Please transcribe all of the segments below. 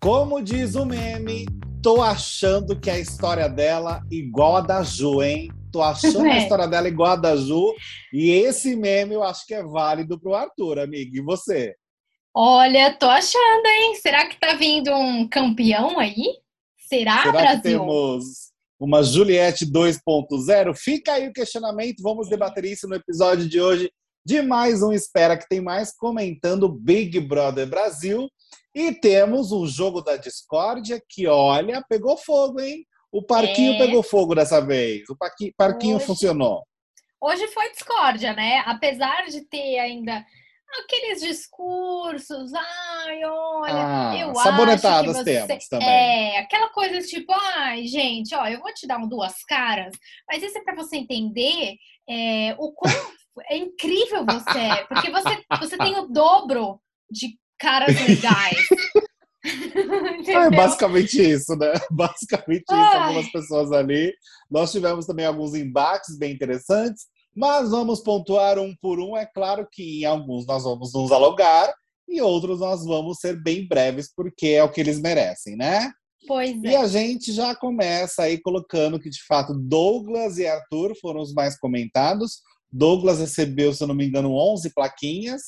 Como diz o meme, tô achando que a história dela igual a da Ju, hein? Tô achando é. a história dela igual a da Ju. E esse meme eu acho que é válido pro Arthur, amigo. E você? Olha, tô achando, hein? Será que tá vindo um campeão aí? Será, Será Brasil? que temos uma Juliette 2.0? Fica aí o questionamento. Vamos debater isso no episódio de hoje de mais um Espera, que tem mais comentando Big Brother Brasil. E temos o jogo da discórdia que, olha, pegou fogo, hein? O parquinho é. pegou fogo dessa vez. O parquinho hoje, funcionou. Hoje foi discórdia, né? Apesar de ter ainda aqueles discursos, ai, olha, ah, eu sabonetadas acho que você... temos também. É, aquela coisa tipo, ai, gente, ó, eu vou te dar um duas caras, mas isso é para você entender é, o quão é incrível você porque você, você tem o dobro de caras legais. é basicamente isso, né? Basicamente isso, Ai. algumas pessoas ali. Nós tivemos também alguns embates bem interessantes, mas vamos pontuar um por um. É claro que em alguns nós vamos nos alugar e outros nós vamos ser bem breves, porque é o que eles merecem, né? Pois é. E a gente já começa aí colocando que, de fato, Douglas e Arthur foram os mais comentados. Douglas recebeu, se eu não me engano, 11 plaquinhas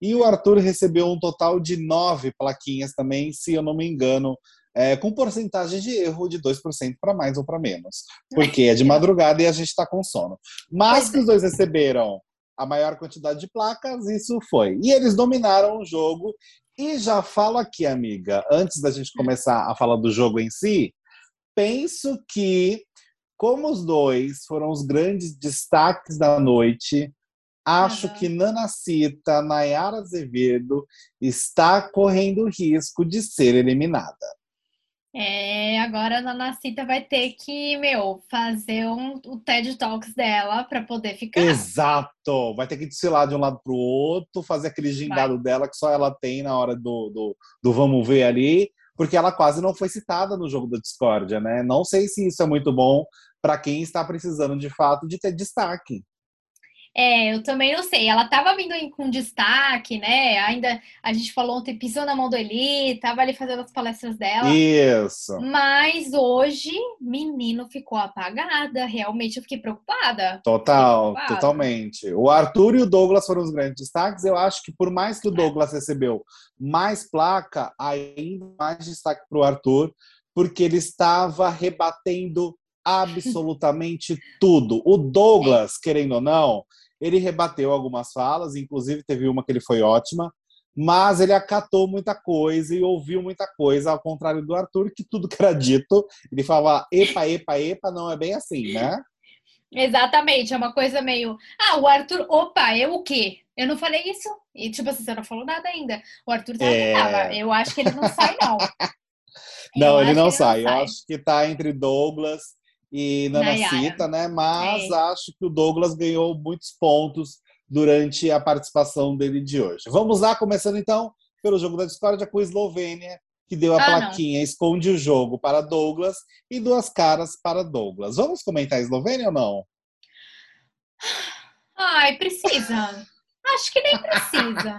e o Arthur recebeu um total de 9 plaquinhas também, se eu não me engano, é, com porcentagem de erro de 2% para mais ou para menos. Porque é de madrugada e a gente está com sono. Mas que os dois receberam a maior quantidade de placas, isso foi. E eles dominaram o jogo. E já falo aqui, amiga, antes da gente começar a falar do jogo em si, penso que, como os dois foram os grandes destaques da noite, Acho uhum. que Nanacita, Nayara Azevedo, está correndo risco de ser eliminada. É, agora a Nanacita vai ter que, meu, fazer um, o TED Talks dela para poder ficar. Exato! Vai ter que desfilar de um lado para o outro, fazer aquele gingado vai. dela que só ela tem na hora do, do, do vamos ver ali, porque ela quase não foi citada no jogo da discórdia, né? Não sei se isso é muito bom para quem está precisando de fato de ter destaque. É, eu também não sei. Ela tava vindo com destaque, né? Ainda a gente falou ontem, pisou na mão do Eli, tava ali fazendo as palestras dela. Isso. Mas hoje, menino ficou apagada. Realmente eu fiquei preocupada. Total, fiquei preocupada. totalmente. O Arthur e o Douglas foram os grandes destaques. Eu acho que por mais que o Douglas recebeu mais placa, ainda mais destaque para o Arthur, porque ele estava rebatendo absolutamente tudo. O Douglas, querendo ou não, ele rebateu algumas falas, inclusive teve uma que ele foi ótima, mas ele acatou muita coisa e ouviu muita coisa, ao contrário do Arthur, que tudo que era dito, ele falava epa, epa, epa, não é bem assim, né? Exatamente, é uma coisa meio. Ah, o Arthur, opa, eu o quê? Eu não falei isso? E tipo assim, você não falou nada ainda. O Arthur tá é... tava. Eu acho que ele não sai, não. não, ele não, sai. não sai. Eu acho que tá entre Douglas e Nanacita, né? Mas é. acho que o Douglas ganhou muitos pontos durante a participação dele de hoje. Vamos lá, começando então pelo jogo da discórdia com a Eslovênia, que deu a ah, plaquinha não. Esconde o jogo para Douglas e duas caras para Douglas. Vamos comentar a Eslovênia ou não? Ai, precisa. Acho que nem precisa.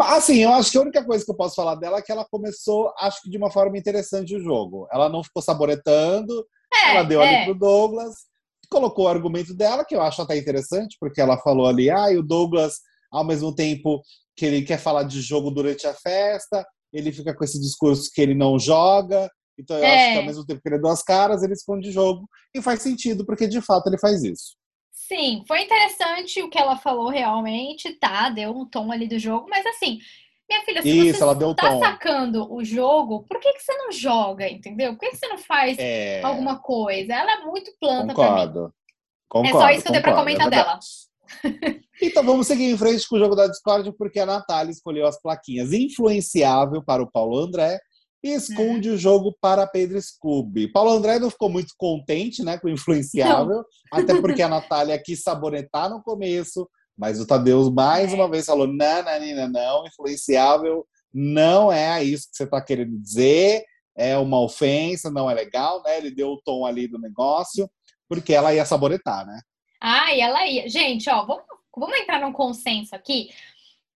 assim, eu acho que a única coisa que eu posso falar dela é que ela começou, acho que de uma forma interessante o jogo. Ela não ficou saboretando, é, ela deu é. ali pro Douglas, colocou o argumento dela, que eu acho até interessante, porque ela falou ali, ah, e o Douglas, ao mesmo tempo que ele quer falar de jogo durante a festa, ele fica com esse discurso que ele não joga. Então eu é. acho que ao mesmo tempo que ele é duas caras, ele esconde jogo. E faz sentido, porque de fato ele faz isso. Sim, foi interessante o que ela falou realmente, tá? Deu um tom ali do jogo, mas assim, minha filha, se Isso, você ela deu tá tom. sacando o jogo, por que, que você não joga, entendeu? Por que, que você não faz é... alguma coisa? Ela é muito planta concordo. pra mim. Concordo, é só isso que eu tenho pra comentar é dela. então vamos seguir em frente com o jogo da Discord, porque a Natália escolheu as plaquinhas influenciável para o Paulo André e esconde hum. o jogo para Pedro Scooby. Paulo André não ficou muito contente né, com o influenciável, não. até porque a Natália quis sabonetar no começo, mas o Tadeu mais é. uma vez falou: não, não, não, não, influenciável não é isso que você está querendo dizer, é uma ofensa, não é legal, né? Ele deu o tom ali do negócio, porque ela ia saboretar, né? Ah, e ela ia. Gente, ó, vamos, vamos entrar num consenso aqui.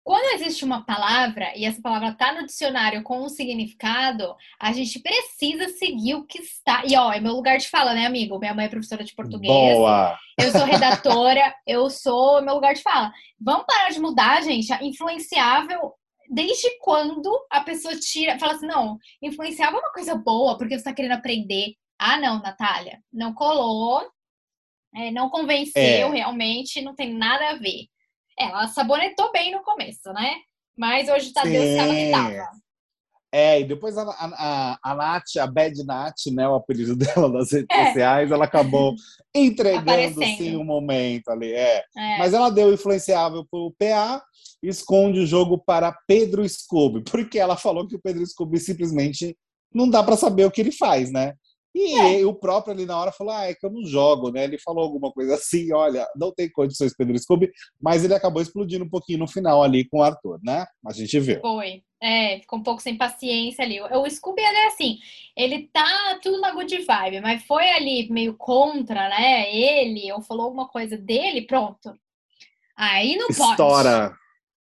Quando existe uma palavra e essa palavra está no dicionário com um significado, a gente precisa seguir o que está. E ó, é meu lugar de fala, né, amigo? Minha mãe é professora de português. Boa! Eu sou redatora, eu sou meu lugar de fala. Vamos parar de mudar, gente. Influenciável desde quando a pessoa tira, fala assim, não, influenciável é uma coisa boa, porque você está querendo aprender. Ah, não, Natália, não colou, é, não convenceu é. realmente, não tem nada a ver. Ela sabonetou bem no começo, né? Mas hoje tá Deus que ela que tava. É, e depois a, a, a Nath, a Bad Nath, né, o apelido dela nas redes é. sociais, ela acabou entregando sim um momento ali. É. é. Mas ela deu influenciável pro PA, esconde o jogo para Pedro Scooby, porque ela falou que o Pedro Scooby simplesmente não dá para saber o que ele faz, né? E é. o próprio ali na hora falou: Ah, é que eu não jogo, né? Ele falou alguma coisa assim: Olha, não tem condições, Pedro Scooby, mas ele acabou explodindo um pouquinho no final ali com o Arthur, né? A gente viu. Foi. É, ficou um pouco sem paciência ali. O Scooby, ele é assim, ele tá tudo na good vibe, mas foi ali meio contra, né? Ele, ou falou alguma coisa dele, pronto. Aí não pode. Estoura.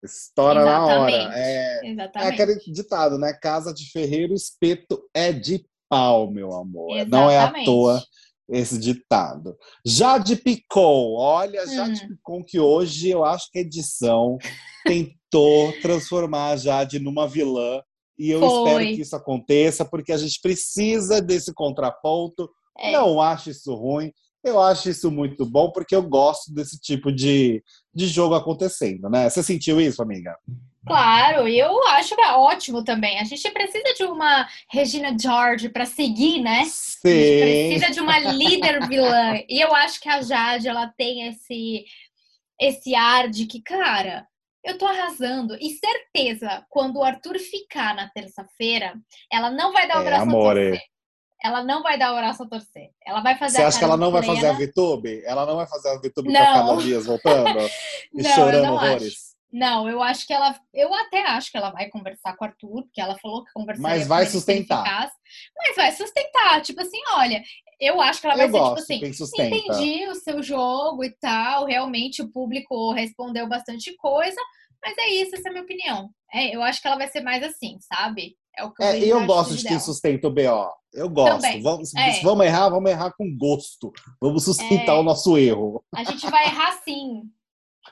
Estoura na hora. É, Exatamente. é aquele ditado, né? Casa de ferreiro, espeto é de pau, meu amor. Exatamente. Não é à toa esse ditado. Jade Picon, olha, Jade hum. Picon, que hoje eu acho que a edição tentou transformar a Jade numa vilã. E eu Foi. espero que isso aconteça, porque a gente precisa desse contraponto. É. Não acho isso ruim. Eu acho isso muito bom, porque eu gosto desse tipo de, de jogo acontecendo, né? Você sentiu isso, amiga? Claro, eu acho que é ótimo também. A gente precisa de uma Regina George para seguir, né? Sim. A gente precisa de uma líder vilã. E eu acho que a Jade, ela tem esse esse ar de que, cara, eu tô arrasando. E certeza, quando o Arthur ficar na terça-feira, ela não vai dar o é, braço amor, a torcer. Ela não vai dar o braço a torcer. Ela vai fazer Você acha que ela não vai fazer a VTube? Ela não vai fazer a VTube pra cada dia voltando? e não, chorando horrores? Acho. Não, eu acho que ela. Eu até acho que ela vai conversar com o Arthur, porque ela falou que conversaria Mas vai sustentar. Mas vai sustentar. Tipo assim, olha, eu acho que ela vai eu ser tipo gosto, tipo assim. Entendi o seu jogo e tal. Realmente o público respondeu bastante coisa. Mas é isso, essa é a minha opinião. É, eu acho que ela vai ser mais assim, sabe? É o que eu, é, eu gosto de quem sustenta o BO. Eu gosto. Vamos, é. vamos errar, vamos errar com gosto. Vamos sustentar é. o nosso erro. A gente vai errar sim.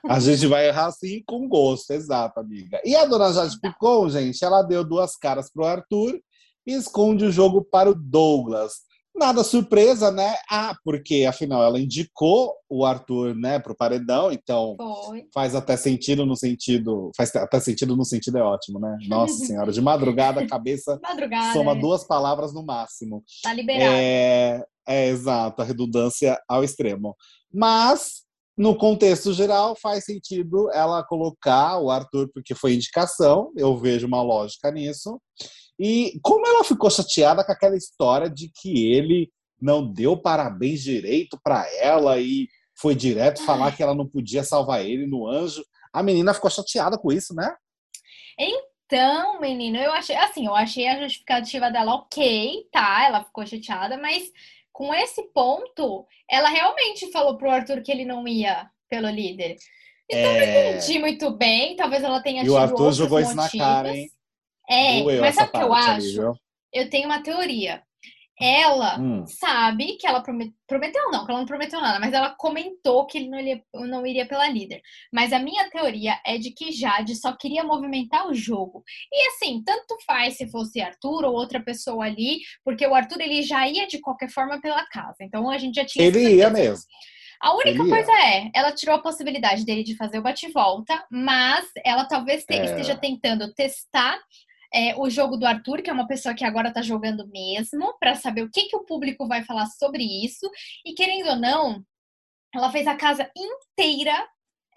A gente vai errar sim com gosto, exato, amiga. E a dona Jade Picon, gente, ela deu duas caras pro Arthur e esconde o jogo para o Douglas. Nada surpresa, né? Ah, porque afinal ela indicou o Arthur, né, pro paredão, então Foi. faz até sentido no sentido, faz até sentido no sentido é ótimo, né? Nossa senhora, de madrugada a cabeça madrugada, soma é. duas palavras no máximo. Tá liberado. É, é exato, a redundância ao extremo. Mas no contexto geral, faz sentido ela colocar o Arthur, porque foi indicação, eu vejo uma lógica nisso. E como ela ficou chateada com aquela história de que ele não deu parabéns direito para ela e foi direto falar que ela não podia salvar ele no anjo. A menina ficou chateada com isso, né? Então, menino, eu achei assim, eu achei a justificativa dela ok, tá? Ela ficou chateada, mas com esse ponto, ela realmente falou pro Arthur que ele não ia pelo líder. Então é... não entendi muito bem, talvez ela tenha tido E o Arthur jogou motivos. isso na cara, hein? É, Doeu mas sabe o que eu acho? Ali, eu tenho uma teoria. Ela hum. sabe que ela prometeu, prometeu não, que ela não prometeu nada, mas ela comentou que ele não iria, não iria pela líder. Mas a minha teoria é de que Jade só queria movimentar o jogo. E assim, tanto faz se fosse Arthur ou outra pessoa ali, porque o Arthur ele já ia de qualquer forma pela casa. Então a gente já tinha. Ele ia mesmo. A única coisa é, ela tirou a possibilidade dele de fazer o bate-volta, mas ela talvez é. esteja tentando testar é, o jogo do Arthur, que é uma pessoa que agora tá jogando mesmo, para saber o que, que o público vai falar sobre isso. E querendo ou não, ela fez a casa inteira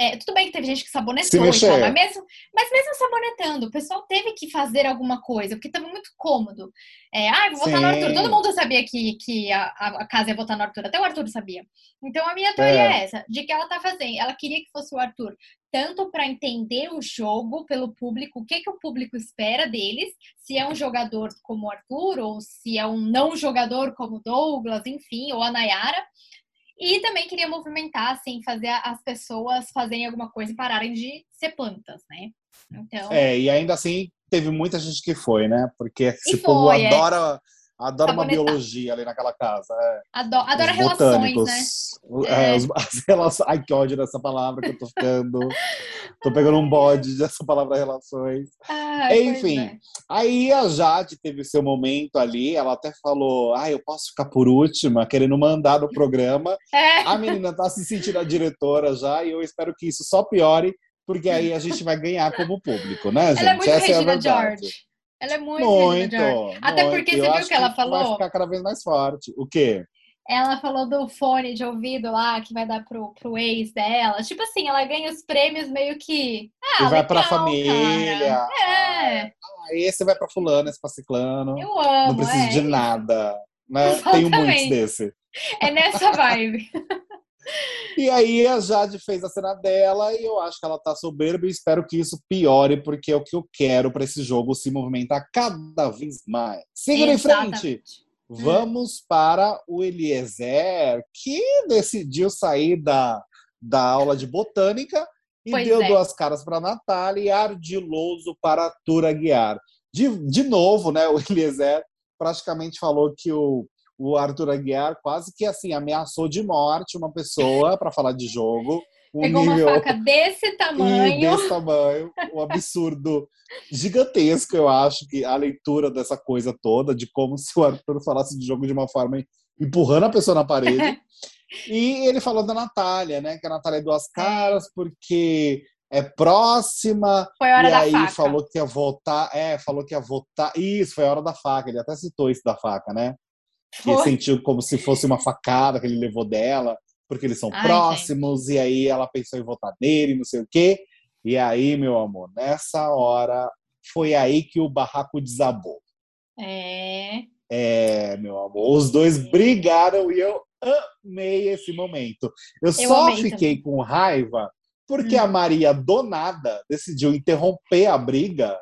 é, tudo bem que teve gente que sabonetou e tal, mas mesmo, mas mesmo sabonetando, o pessoal teve que fazer alguma coisa, porque estava muito cômodo. É, ah, vou votar Sim. no Arthur. Todo mundo sabia que, que a, a, casa ia votar no Arthur, até o Arthur sabia. Então a minha teoria é, é essa, de que ela tá fazendo. Ela queria que fosse o Arthur, tanto para entender o jogo pelo público, o que, que o público espera deles, se é um jogador como o Arthur, ou se é um não jogador como o Douglas, enfim, ou a Nayara e também queria movimentar, assim, fazer as pessoas fazerem alguma coisa e pararem de ser plantas, né? Então... É, e ainda assim teve muita gente que foi, né? Porque esse foi, povo é. Adora uma biologia ali naquela casa. É. Adora, adora relações, né? É. É, os, as relações. Ai, que ódio dessa palavra que eu tô ficando. tô pegando um bode dessa palavra relações. Ah, Enfim, é. aí a Jade teve seu momento ali. Ela até falou: Ah, eu posso ficar por última, querendo mandar no programa. É. A menina tá se sentindo a diretora já, e eu espero que isso só piore, porque aí a gente vai ganhar como público, né, gente? Ela é muito Essa Regina é a verdade. George. Ela é muito, muito Até muito. porque você Eu viu que ela falou. Vai ficar cada vez mais forte. O quê? Ela falou do fone de ouvido lá que vai dar pro, pro ex dela. Tipo assim, ela ganha os prêmios meio que. Ah, e vai legal, pra família. Cara. É. Ah, esse vai pra fulano, esse pra ciclano. Eu amo. Não precisa é. de nada. Né? Tenho muitos desse. É nessa vibe. E aí a Jade fez a cena dela e eu acho que ela tá soberba e espero que isso piore, porque é o que eu quero para esse jogo se movimentar cada vez mais. Siga em frente! Vamos para o Eliezer, que decidiu sair da, da aula de botânica e pois deu é. duas caras para Natália e ardiloso para Arthur Aguiar. De, de novo, né, o Eliezer praticamente falou que o o Arthur Aguiar quase que assim ameaçou de morte uma pessoa para falar de jogo. Um Pegou nível... uma faca desse tamanho. desse tamanho, um absurdo gigantesco, eu acho, que a leitura dessa coisa toda, de como se o Arthur falasse de jogo de uma forma empurrando a pessoa na parede. e ele falou da Natália, né? Que a Natália é duas caras, porque é próxima. Foi a hora e da aí faca. falou que ia votar. É, falou que ia votar. Isso, foi a hora da faca. Ele até citou isso da faca, né? Que sentiu como se fosse uma facada que ele levou dela, porque eles são Ai, próximos, gente. e aí ela pensou em votar nele, não sei o quê. E aí, meu amor, nessa hora foi aí que o barraco desabou. É. É, meu amor. Os dois brigaram e eu amei esse momento. Eu, eu só fiquei também. com raiva porque hum. a Maria, do nada, decidiu interromper a briga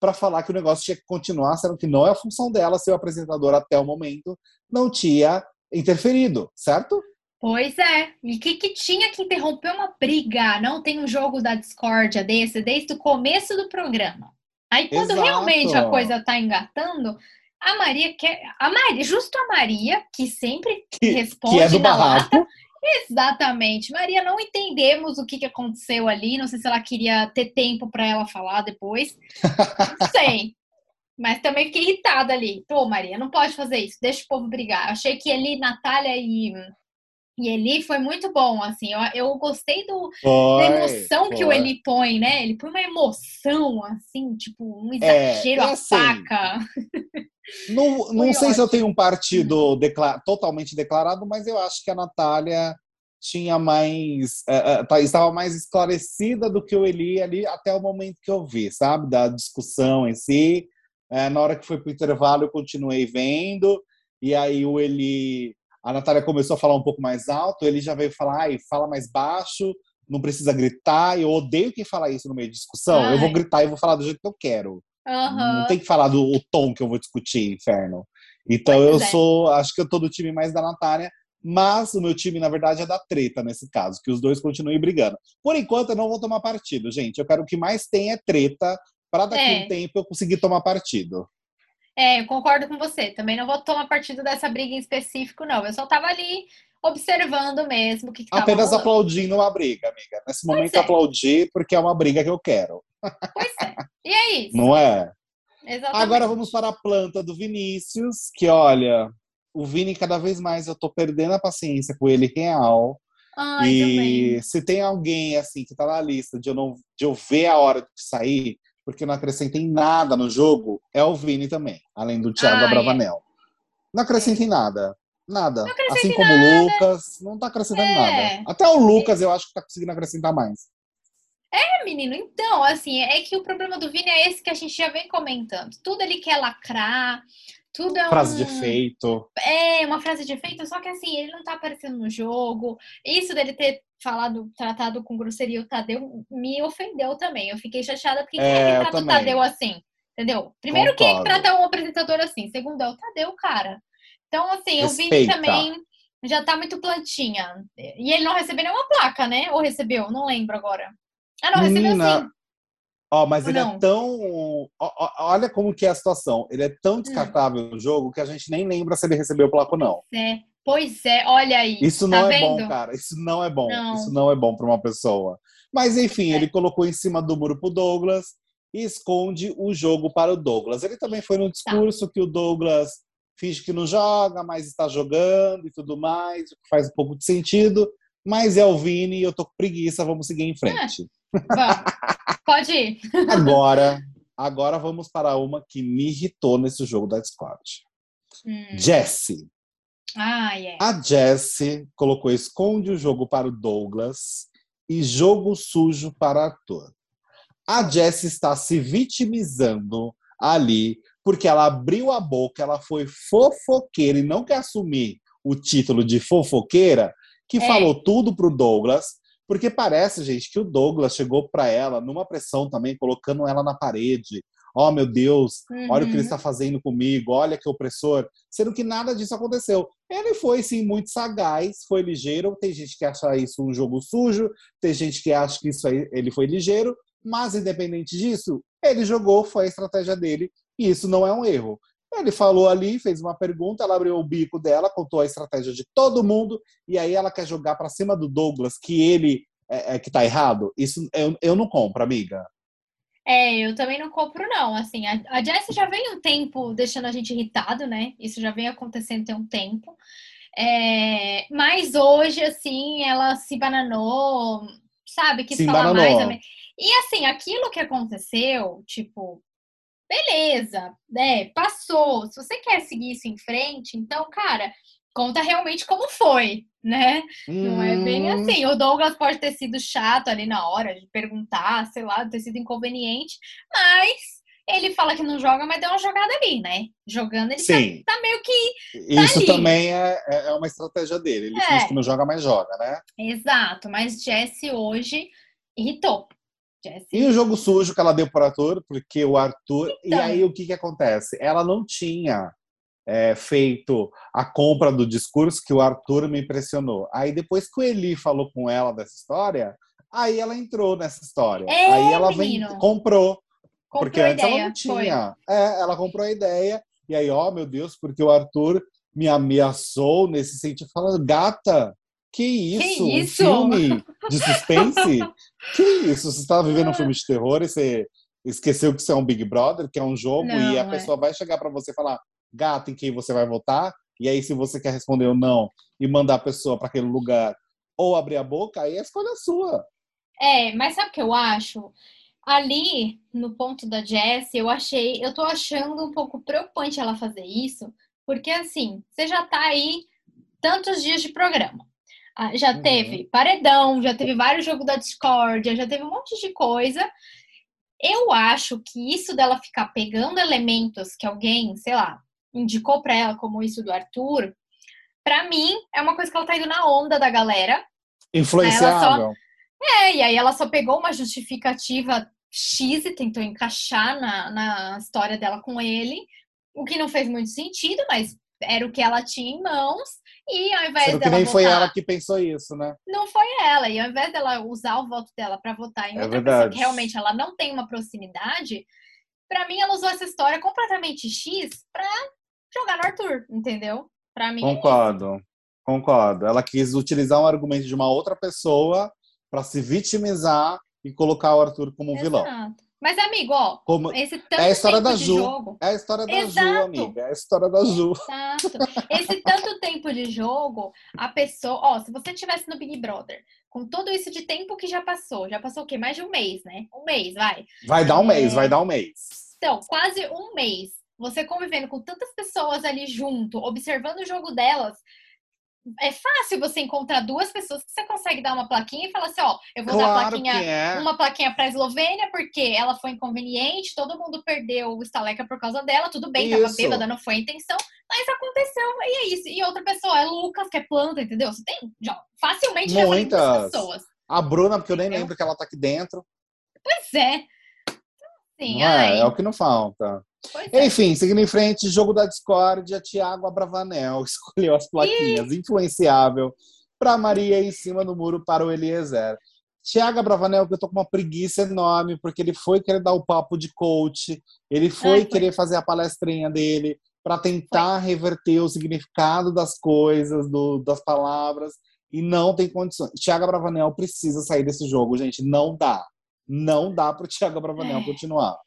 para falar que o negócio tinha que continuar, sendo que não é a função dela ser o apresentador até o momento, não tinha interferido, certo? Pois é. E que, que tinha que interromper uma briga? Não tem um jogo da discórdia desse desde o começo do programa. Aí quando Exato. realmente a coisa tá engatando, a Maria quer. A Maria, justo a Maria, que sempre que, responde que é do na barraco. lata, Exatamente. Maria, não entendemos o que, que aconteceu ali. Não sei se ela queria ter tempo para ela falar depois. Não sei. Mas também fiquei irritada ali. Pô, Maria, não pode fazer isso. Deixa o povo brigar. Achei que ali, Natália e, e Eli foi muito bom, assim. Eu, eu gostei do, foi, da emoção foi. que o Eli põe, né? Ele põe uma emoção, assim, tipo, um é, exagero é, a assim, faca. Não, não sei ótimo. se eu tenho um partido declar, totalmente declarado, mas eu acho que a Natália tinha mais. É, é, estava mais esclarecida do que o Eli ali até o momento que eu vi, sabe? Da discussão em si. É, na hora que foi para o intervalo, eu continuei vendo, e aí o Eli. A Natália começou a falar um pouco mais alto, ele já veio falar, ai, fala mais baixo, não precisa gritar. Eu odeio quem fala isso no meio de discussão. Ai. Eu vou gritar e vou falar do jeito que eu quero. Uhum. Não tem que falar do o tom que eu vou discutir, inferno. Então pois eu é. sou, acho que eu tô do time mais da Natália, mas o meu time, na verdade, é da treta nesse caso, que os dois continuem brigando. Por enquanto, eu não vou tomar partido, gente. Eu quero que mais tenha treta para daqui a é. um tempo eu conseguir tomar partido. É, eu concordo com você. Também não vou tomar partido dessa briga em específico, não. Eu só tava ali observando mesmo o que, que Apenas rolando. aplaudindo uma briga, amiga. Nesse momento, é. aplaudir porque é uma briga que eu quero. Pois é. E é isso. Não é? Exatamente. Agora vamos para a planta do Vinícius, que olha, o Vini cada vez mais eu tô perdendo a paciência com ele real. Ai, e também. se tem alguém assim que tá na lista de eu não de eu ver a hora de sair, porque não acrescentem nada no jogo, é o Vini também, além do Thiago Abravanel. É. Não acrescentem nada. Nada. Assim como o Lucas, não tá acrescentando é. nada. Até o Lucas eu acho que tá conseguindo acrescentar mais. É, menino, então, assim, é que o problema do Vini é esse que a gente já vem comentando. Tudo ele quer lacrar, tudo é Frase um... de efeito. É, uma frase de efeito, só que assim, ele não tá aparecendo no jogo. Isso dele ter falado, tratado com grosseria o Tadeu me ofendeu também. Eu fiquei chateada porque quem é, é que trata o Tadeu assim? Entendeu? Primeiro, Concordo. quem trata um apresentador assim? Segundo, é o Tadeu, cara. Então, assim, Respeita. o Vini também já tá muito plantinha. E ele não recebeu nenhuma placa, né? Ou recebeu? Não lembro agora. Ah, não, recebeu Menina, sim. Ó, oh, mas ele é não? é tão. Olha como que é a situação. Ele é tão hum. descartável hum. no jogo que a gente nem lembra se ele recebeu placa ou não. É. Pois é, olha aí. Isso tá não é vendo? bom, cara. Isso não é bom. Não. Isso não é bom para uma pessoa. Mas enfim, é. ele colocou em cima do muro pro Douglas e esconde o jogo para o Douglas. Ele também foi no tá. discurso tá. que o Douglas finge que não joga, mas está jogando e tudo mais, o que faz um pouco de sentido. Mas é o Vini e eu tô com preguiça, vamos seguir em frente. É. Pode ir. agora, agora vamos para uma que me irritou nesse jogo da Discord. Hum. Jessie. Ah, yeah. A Jessie colocou esconde o jogo para o Douglas e jogo sujo para Arthur. A Jessie está se vitimizando ali porque ela abriu a boca, ela foi fofoqueira e não quer assumir o título de fofoqueira, que é. falou tudo pro Douglas, porque parece, gente, que o Douglas chegou para ela numa pressão também, colocando ela na parede. Oh, meu Deus, uhum. olha o que ele uhum. está fazendo comigo, olha que opressor. Sendo que nada disso aconteceu. Ele foi, sim, muito sagaz, foi ligeiro. Tem gente que acha isso um jogo sujo, tem gente que acha que isso aí, ele foi ligeiro, mas independente disso, ele jogou, foi a estratégia dele, e isso não é um erro. Ele falou ali, fez uma pergunta, ela abriu o bico dela, contou a estratégia de todo mundo, e aí ela quer jogar para cima do Douglas que ele é, é que tá errado. Isso eu, eu não compro, amiga. É, eu também não compro, não. Assim, a, a Jessie já vem um tempo deixando a gente irritado, né? Isso já vem acontecendo tem um tempo. É, mas hoje, assim, ela se bananou, sabe? Quis se falar bananou. mais. E assim, aquilo que aconteceu, tipo, beleza, né? Passou. Se você quer seguir isso em frente, então, cara, conta realmente como foi, né? Hum. Não é bem hum. assim. O Douglas pode ter sido chato ali na hora de perguntar, sei lá, ter sido inconveniente, mas ele fala que não joga, mas deu uma jogada ali, né? Jogando, ele Sim. Tá, tá meio que. Tá Isso ali. também é, é, é uma estratégia dele. Ele é. que não joga, mas joga, né? Exato, mas Jesse hoje irritou. Jessie. E o jogo sujo que ela deu para o Arthur, porque o Arthur. Então. E aí o que, que acontece? Ela não tinha é, feito a compra do discurso que o Arthur me impressionou. Aí depois que o Eli falou com ela dessa história, aí ela entrou nessa história. É, aí ela vem, comprou. comprou porque antes ideia, ela não tinha. É, ela comprou a ideia. E aí, ó, meu Deus, porque o Arthur me ameaçou nesse sentido, falando, gata, que isso? Que isso? Um filme de suspense? que isso? Você estava vivendo um filme de terror e você esqueceu que isso é um Big Brother, que é um jogo, não, e a é. pessoa vai chegar para você e falar, gato, em quem você vai votar? E aí, se você quer responder ou não e mandar a pessoa para aquele lugar ou abrir a boca, aí a escolha é sua. É, mas sabe o que eu acho? Ali, no ponto da Jessie, eu achei, eu tô achando um pouco preocupante ela fazer isso, porque assim, você já tá aí tantos dias de programa. Ah, já uhum. teve paredão, já teve vários jogos da Discord, já teve um monte de coisa. Eu acho que isso dela ficar pegando elementos que alguém, sei lá, indicou para ela, como isso do Arthur, para mim é uma coisa que ela tá indo na onda da galera. Influenciável. Só... É, e aí ela só pegou uma justificativa X e tentou encaixar na, na história dela com ele, o que não fez muito sentido, mas era o que ela tinha em mãos. E ao invés Sendo dela. Que nem votar, foi ela que pensou isso, né? Não foi ela. E ao invés dela usar o voto dela para votar em é outra verdade. pessoa que realmente ela não tem uma proximidade, para mim ela usou essa história completamente X pra jogar no Arthur, entendeu? Para mim. É concordo. É concordo. Ela quis utilizar um argumento de uma outra pessoa para se vitimizar e colocar o Arthur como um Exato. vilão. Mas, amigo, ó, Como... esse tanto é a história tempo da Ju. Jogo... É a história da Exato. Ju, amiga. É a história da Ju. Exato. Esse tanto tempo de jogo, a pessoa. Ó, se você tivesse no Big Brother, com tudo isso de tempo que já passou, já passou o quê? Mais de um mês, né? Um mês, vai. Vai dar um é... mês, vai dar um mês. Então, quase um mês. Você convivendo com tantas pessoas ali junto, observando o jogo delas, é fácil você encontrar duas pessoas que você consegue dar uma plaquinha e falar assim, ó, eu vou claro dar plaquinha, é. uma plaquinha para Eslovênia porque ela foi inconveniente, todo mundo perdeu o estaleca por causa dela, tudo bem, isso. tava bêbada, não foi a intenção, mas aconteceu e é isso. E outra pessoa é Lucas, que é planta, entendeu? Você tem já, facilmente Muitas. pessoas. A Bruna, porque eu nem lembro que ela tá aqui dentro. Pois é. Sim, é, é o que não falta. É. Enfim, seguindo em frente, jogo da discórdia, Tiago Abravanel escolheu as plaquinhas, Ih. influenciável, para Maria em cima do muro para o Eliezer. Tiago Bravanel, que eu tô com uma preguiça enorme, porque ele foi querer dar o papo de coach, ele foi, querer fazer a palestrinha dele para tentar foi. reverter o significado das coisas, do, das palavras, e não tem condições. Tiago Bravanel precisa sair desse jogo, gente. Não dá. Não dá pro Tiago Bravanel é. continuar.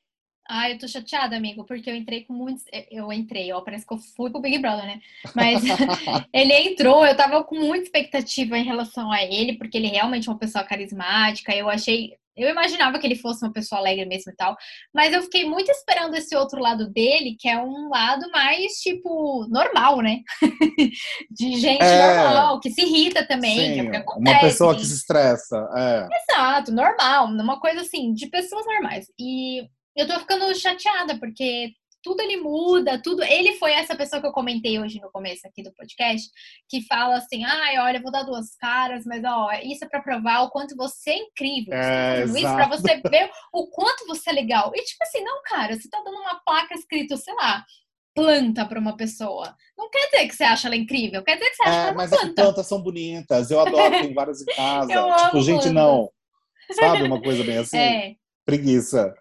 Ah, eu tô chateada, amigo, porque eu entrei com muitos. Eu entrei, ó, parece que eu fui pro Big Brother, né? Mas ele entrou, eu tava com muita expectativa em relação a ele, porque ele realmente é uma pessoa carismática. Eu achei. Eu imaginava que ele fosse uma pessoa alegre mesmo e tal, mas eu fiquei muito esperando esse outro lado dele, que é um lado mais, tipo, normal, né? De gente é... normal, que se irrita também, Sim, que é acontece. Uma pessoa que se estressa, é. Exato, normal, uma coisa assim, de pessoas normais. E eu tô ficando chateada, porque tudo ele muda, tudo. Ele foi essa pessoa que eu comentei hoje no começo aqui do podcast, que fala assim: ai, olha, eu vou dar duas caras, mas ó, isso é pra provar o quanto você é incrível. É, isso pra você ver o quanto você é legal. E tipo assim, não, cara, você tá dando uma placa escrito, sei lá, planta para uma pessoa. Não quer dizer que você acha ela incrível, quer dizer que você acha é, ela mas planta. Mas plantas são bonitas, eu adoro, tem várias em casa. tipo, gente, não. Sabe uma coisa bem assim? É. Preguiça.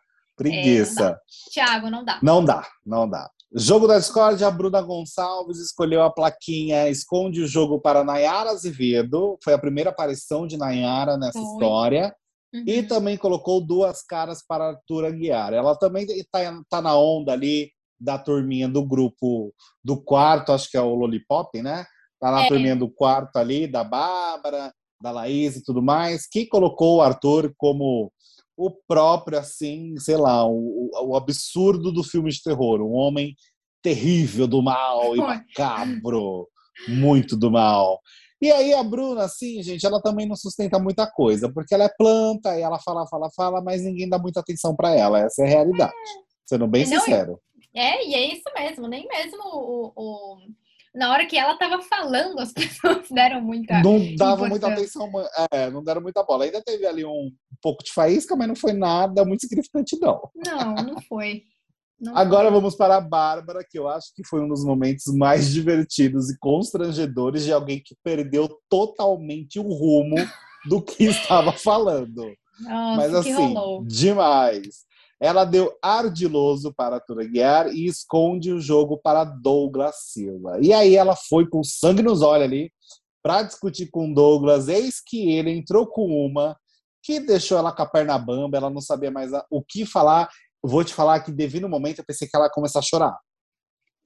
Preguiça. É, Tiago, não dá. Não dá, não dá. Jogo da Discord, a Bruna Gonçalves escolheu a plaquinha Esconde o jogo para Nayara Azevedo. Foi a primeira aparição de Nayara nessa Foi. história. Uhum. E também colocou duas caras para Arthur Aguiar. Ela também está tá na onda ali da turminha do grupo do quarto, acho que é o Lollipop, né? Tá na é. turminha do quarto ali, da Bárbara, da Laís e tudo mais, que colocou o Arthur como o próprio, assim, sei lá, o, o absurdo do filme de terror. Um homem terrível do mal e macabro, muito do mal. E aí a Bruna, assim, gente, ela também não sustenta muita coisa, porque ela é planta e ela fala, fala, fala, mas ninguém dá muita atenção para ela. Essa é a realidade. Sendo bem não, sincero. É, e é isso mesmo. Nem mesmo o, o na hora que ela estava falando, as pessoas deram muita. Não dava muita atenção, é, não deram muita bola. Ainda teve ali um, pouco de faísca, mas não foi nada muito significante, não. Não, não foi. Não Agora foi. vamos para a Bárbara, que eu acho que foi um dos momentos mais divertidos e constrangedores de alguém que perdeu totalmente o rumo do que estava falando. Nossa, mas assim, demais. Ela deu ardiloso para Arthur Guiar e esconde o jogo para Douglas Silva. E aí ela foi com sangue nos olhos ali para discutir com Douglas. Eis que ele entrou com uma que deixou ela com a perna bamba, ela não sabia mais o que falar. Vou te falar que, devido momento, eu pensei que ela ia começar a chorar.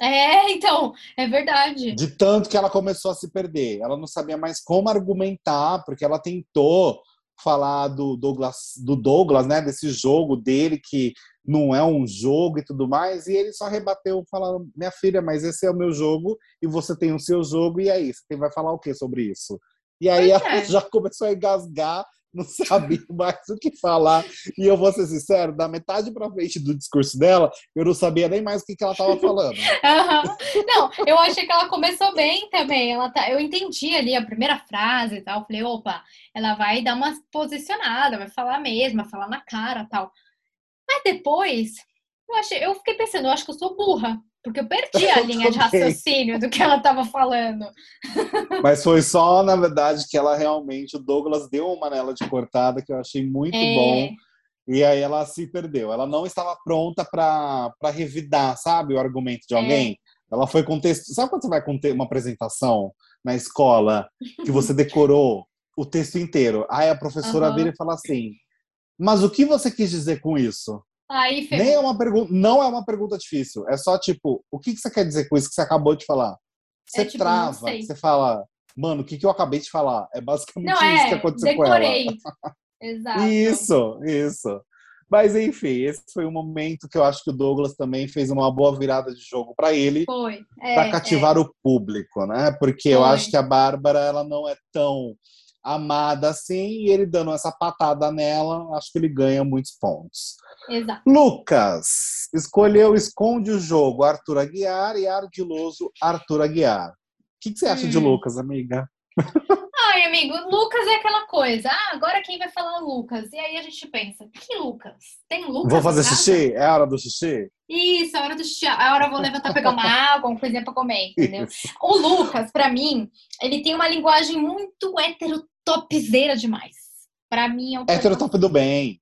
É, então, é verdade. De tanto que ela começou a se perder. Ela não sabia mais como argumentar, porque ela tentou falar do Douglas, do Douglas, né, desse jogo dele que não é um jogo e tudo mais, e ele só rebateu falando: "Minha filha, mas esse é o meu jogo e você tem o seu jogo e aí, você vai falar o que sobre isso?" E aí pois ela é. já começou a engasgar não sabia mais o que falar. E eu vou ser sincero, da metade para frente do discurso dela, eu não sabia nem mais o que, que ela estava falando. Uhum. Não, eu achei que ela começou bem também. Ela tá, eu entendi ali a primeira frase e tal. Falei, opa, ela vai dar uma posicionada, vai falar mesmo, vai falar na cara tal. Mas depois, eu, achei, eu fiquei pensando, eu acho que eu sou burra. Porque eu perdi a linha de raciocínio do que ela estava falando. Mas foi só, na verdade, que ela realmente, o Douglas deu uma nela de cortada que eu achei muito é... bom. E aí ela se perdeu. Ela não estava pronta para revidar, sabe, o argumento de é. alguém. É. Ela foi com texto. Sabe quando você vai com uma apresentação na escola que você decorou o texto inteiro? Aí a professora uhum. vira e fala assim: Mas o que você quis dizer com isso? Aí, Nem é uma pergunta, não é uma pergunta difícil. É só tipo, o que, que você quer dizer com isso que você acabou de falar? Você é, tipo, trava, você fala, mano, o que, que eu acabei de falar? É basicamente não, isso é, que aconteceu decorei. com ela. Exato. Isso, isso. Mas enfim, esse foi um momento que eu acho que o Douglas também fez uma boa virada de jogo para ele, para é, cativar é. o público, né? Porque foi. eu acho que a Bárbara ela não é tão amada assim, e ele dando essa patada nela, acho que ele ganha muitos pontos. Exato. Lucas escolheu Esconde o Jogo, Arthur Aguiar e Ardiloso, Arthur Aguiar. O que, que você acha hum. de Lucas, amiga? Ai, amigo, Lucas é aquela coisa. Ah, agora quem vai falar Lucas? E aí a gente pensa, que Lucas? Tem Lucas? Vou fazer xixi? É a hora do xixi? Isso, é a hora do xixi. É a hora eu vou levantar, pegar uma água, uma coisinha pra comer, entendeu? Isso. O Lucas, pra mim, ele tem uma linguagem muito hétero topzera demais. Pra mim é um Hétero top do bem.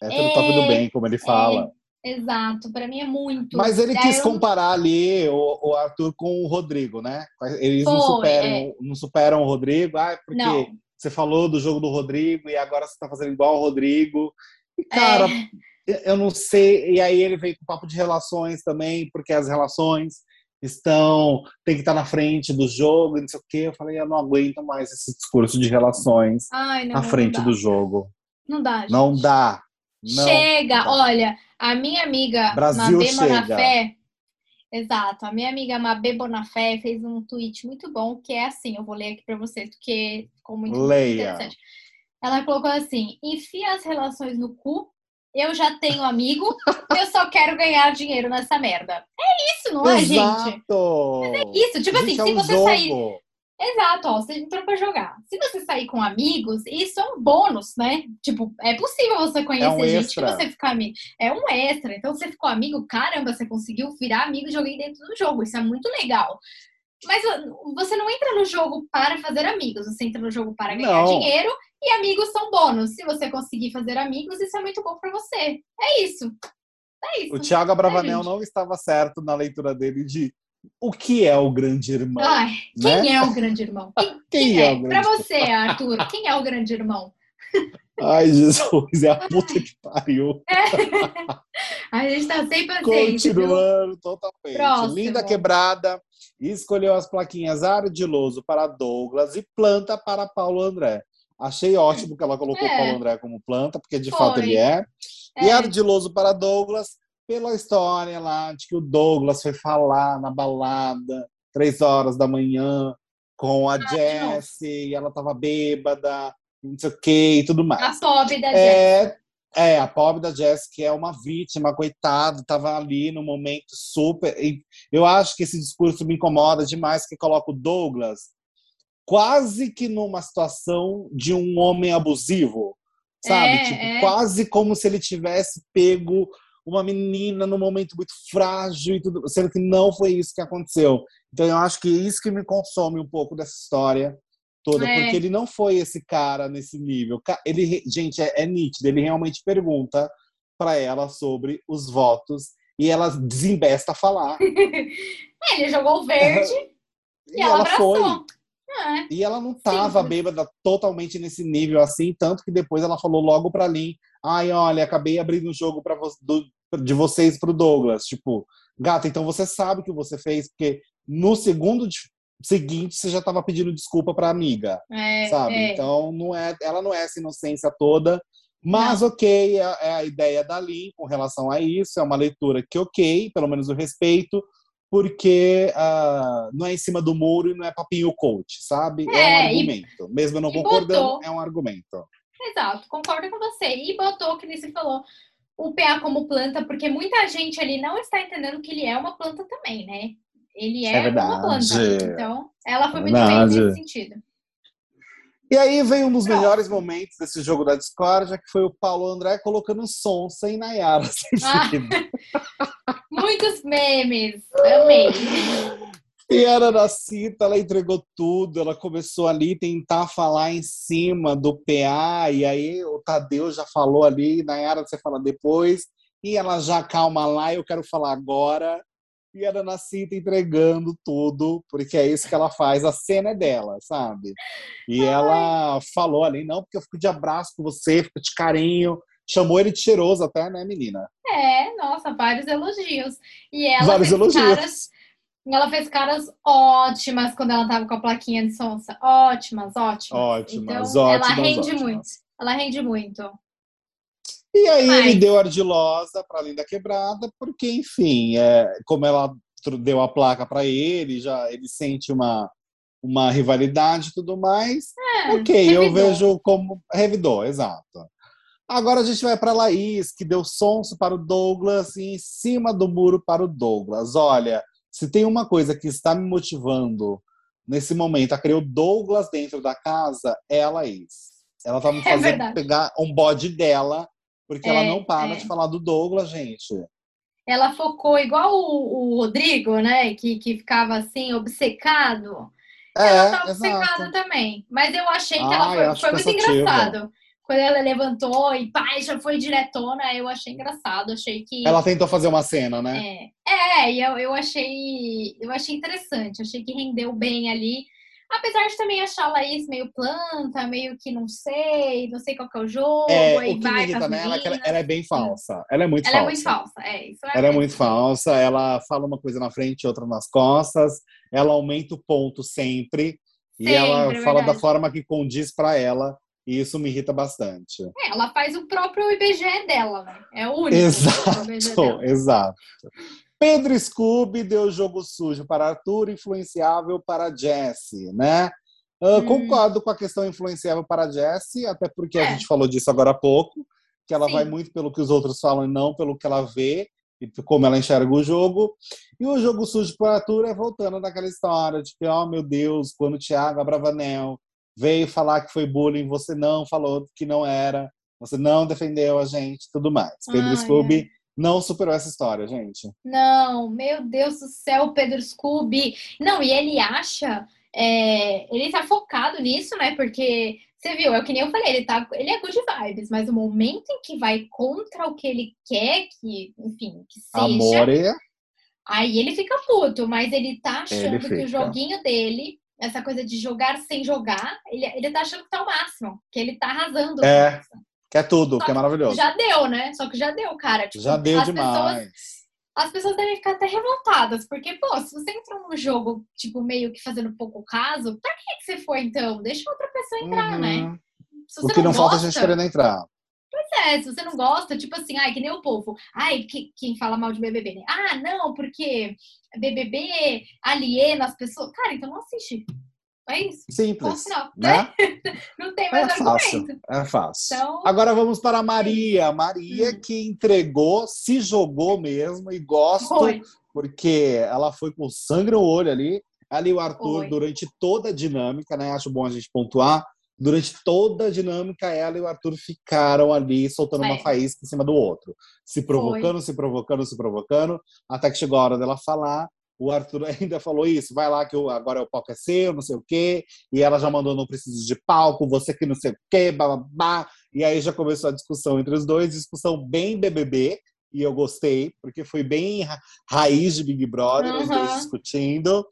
Hétero é, top do bem, como ele é, fala. É, exato, pra mim é muito. Mas ele quis comparar ali o, o, Arthur com o Rodrigo, né? Eles Foi, não, superam, é. não superam o Rodrigo. Ah, porque não. você falou do jogo do Rodrigo e agora você tá fazendo igual ao Rodrigo. E, cara, é. eu não sei. E aí ele veio com papo de relações também, porque as relações estão, tem que estar na frente do jogo, não sei o quê. Eu falei, eu não aguento mais esse discurso de relações Ai, não, na frente do jogo. Não dá, gente. Não dá. Não chega, dá. olha, a minha amiga Brasil Mabê Bonafé, exato, a minha amiga Mabê Bonafé fez um tweet muito bom, que é assim, eu vou ler aqui para vocês, porque ficou muito, Leia. interessante. Ela colocou assim, enfia as relações no cu eu já tenho amigo, eu só quero ganhar dinheiro nessa merda. É isso, não é, Exato. gente? Mas é isso. Tipo assim, é se você jogo. sair. Exato, ó, você entrou pra jogar. Se você sair com amigos, isso é um bônus, né? Tipo, é possível você conhecer é um gente extra. que você ficar amigo. É um extra. Então, você ficou amigo, caramba, você conseguiu virar amigo de alguém dentro do jogo. Isso é muito legal. Mas você não entra no jogo para fazer amigos, você entra no jogo para ganhar não. dinheiro e amigos são bônus. Se você conseguir fazer amigos, isso é muito bom para você. É isso. É isso. O Thiago Abravanel é, não estava certo na leitura dele de o que é o grande irmão. Ai, quem né? é o grande irmão? Quem, quem, quem é? é para você, Arthur, quem é o grande irmão? Ai, Jesus, é a puta que pariu. É. A gente tá sem paciência. Continuando totalmente. Próximo. Linda quebrada. Escolheu as plaquinhas ardiloso para Douglas e planta para Paulo André. Achei ótimo que ela colocou é. Paulo André como planta, porque de Foi. fato ele é. é. E ardiloso para Douglas, pela história lá de que o Douglas foi falar na balada, três horas da manhã, com a ah, Jessie, e ela tava bêbada, não sei o que e tudo mais. A pobre da é, Jessie. É, a pobre da Jessie, que é uma vítima, coitado, tava ali no momento super. Eu acho que esse discurso me incomoda demais, que coloca o Douglas quase que numa situação de um homem abusivo, sabe? É, tipo, é. quase como se ele tivesse pego uma menina num momento muito frágil e tudo, sendo que não foi isso que aconteceu. Então eu acho que é isso que me consome um pouco dessa história toda, é. porque ele não foi esse cara nesse nível. Ele, gente, é, é nítido, ele realmente pergunta para ela sobre os votos e ela desembesta a falar. ele jogou verde e, e ela, ela foi. É. E ela não tava Sim. bêbada totalmente nesse nível assim, tanto que depois ela falou logo pra Lin: ai, olha, acabei abrindo o jogo pra vo do, de vocês pro Douglas. Tipo, gata, então você sabe o que você fez, porque no segundo seguinte você já tava pedindo desculpa pra amiga. É, sabe? É. Então não é, ela não é essa inocência toda. Mas não. ok, é, é, a ideia da Lin com relação a isso, é uma leitura que ok, pelo menos o respeito, porque uh, não é em cima do muro e não é papinho coach, sabe? É, é um argumento. E, Mesmo não concordando, botou, é um argumento. Exato, concordo com você. E botou, que você falou, o PA como planta, porque muita gente ali não está entendendo que ele é uma planta também, né? Ele é, é uma planta. Então, ela foi muito bem nesse sentido. E aí vem um dos melhores momentos desse jogo da Discord, que foi o Paulo André colocando som sem Nayara. Ah, muitos memes, amei. E a Ana Cita, ela entregou tudo, ela começou ali tentar falar em cima do PA, e aí o Tadeu já falou ali, Nayara você fala depois, e ela já calma lá, eu quero falar agora e a Dona Cita entregando tudo, porque é isso que ela faz, a cena é dela, sabe? E Ai. ela falou ali, não, porque eu fico de abraço com você, fico de carinho, chamou ele de cheiroso até, né, menina? É, nossa, vários elogios. E ela vários fez elogios. caras, ela fez caras ótimas quando ela tava com a plaquinha de sonsa, ótimas, ótimas. Ótimas, então, ótimas, ela rende ótimas. muito. Ela rende muito. E aí Mas... ele deu ardilosa para além da quebrada, porque, enfim, é, como ela deu a placa para ele, já ele sente uma, uma rivalidade e tudo mais. É, ok, revidou. eu vejo como. Revidou, exato. Agora a gente vai para Laís, que deu sonso para o Douglas e em cima do muro para o Douglas. Olha, se tem uma coisa que está me motivando nesse momento a criar o Douglas dentro da casa, é a Laís. Ela tá me é fazendo é pegar um bode dela porque é, ela não para é. de falar do Douglas, gente. Ela focou igual o, o Rodrigo, né? Que, que ficava assim, obcecado. É, ela tá obcecada exato. também. Mas eu achei que ela foi, foi muito engraçado. quando ela levantou e pai, já foi diretona, eu achei engraçado, achei que... Ela tentou fazer uma cena, né? É, é e eu, eu achei eu achei interessante, achei que rendeu bem ali. Apesar de também achar a Laís meio planta, meio que não sei, não sei qual que é o jogo, é, aí o que vai me irrita nela é que ela, ela, é bem falsa. Ela é muito ela falsa. Ela é muito falsa, é. Isso é ela é muito falsa, ela fala uma coisa na frente e outra nas costas, ela aumenta o ponto sempre, sempre e ela é fala da forma que condiz para ela e isso me irrita bastante. É, ela faz o próprio IBGE dela, né? É o único. Exato, exato. Pedro Scooby deu jogo sujo para Arthur, influenciável para Jesse, né? Uh, hum. Concordo com a questão influenciável para Jesse, até porque é. a gente falou disso agora há pouco, que ela Sim. vai muito pelo que os outros falam e não pelo que ela vê e como ela enxerga o jogo. E o jogo sujo para Arthur é voltando daquela história de que, oh meu Deus, quando o Thiago Abravanel veio falar que foi bullying, você não falou que não era, você não defendeu a gente, tudo mais. Pedro Scooby é. Não superou essa história, gente. Não, meu Deus do céu, Pedro Scooby. Não, e ele acha, é, ele tá focado nisso, né? Porque você viu, é o que nem eu falei, ele, tá, ele é good vibes, mas o momento em que vai contra o que ele quer, que, enfim, que seja. Amor é... Aí ele fica puto, mas ele tá achando ele que o joguinho dele essa coisa de jogar sem jogar, ele, ele tá achando que tá o máximo, que ele tá arrasando. É, que é tudo, Só que é maravilhoso. Já deu, né? Só que já deu, cara. Tipo, já deu demais. Pessoas, as pessoas devem ficar até revoltadas, porque, pô, se você entrou num jogo, tipo, meio que fazendo pouco caso, pra que, que você foi então? Deixa outra pessoa entrar, né? uhum. né? o que não, não falta é a gente querendo entrar. Pois é, se você não gosta, tipo assim, ai, que nem o povo. Ai, que, quem fala mal de BBB, né? Ah, não, porque BBB aliena as pessoas. Cara, então não assiste. É isso. Simples. Não, né? não tem mais é fácil. É fácil. Então... Agora vamos para a Maria. Maria hum. que entregou, se jogou mesmo e gosto, foi. porque ela foi com sangue no olho ali. Ali o Arthur, foi. durante toda a dinâmica, né? Acho bom a gente pontuar durante toda a dinâmica, ela e o Arthur ficaram ali soltando é. uma faísca em cima do outro, se provocando, Foi. se provocando, se provocando, até que chegou a hora dela falar. O Arthur ainda falou isso, vai lá que eu, agora o palco é seu, não sei o quê. E ela já mandou, não preciso de palco, você que não sei o quê, babá. E aí já começou a discussão entre os dois, discussão bem BBB, e eu gostei, porque foi bem ra raiz de Big Brother, uhum. os dois discutindo.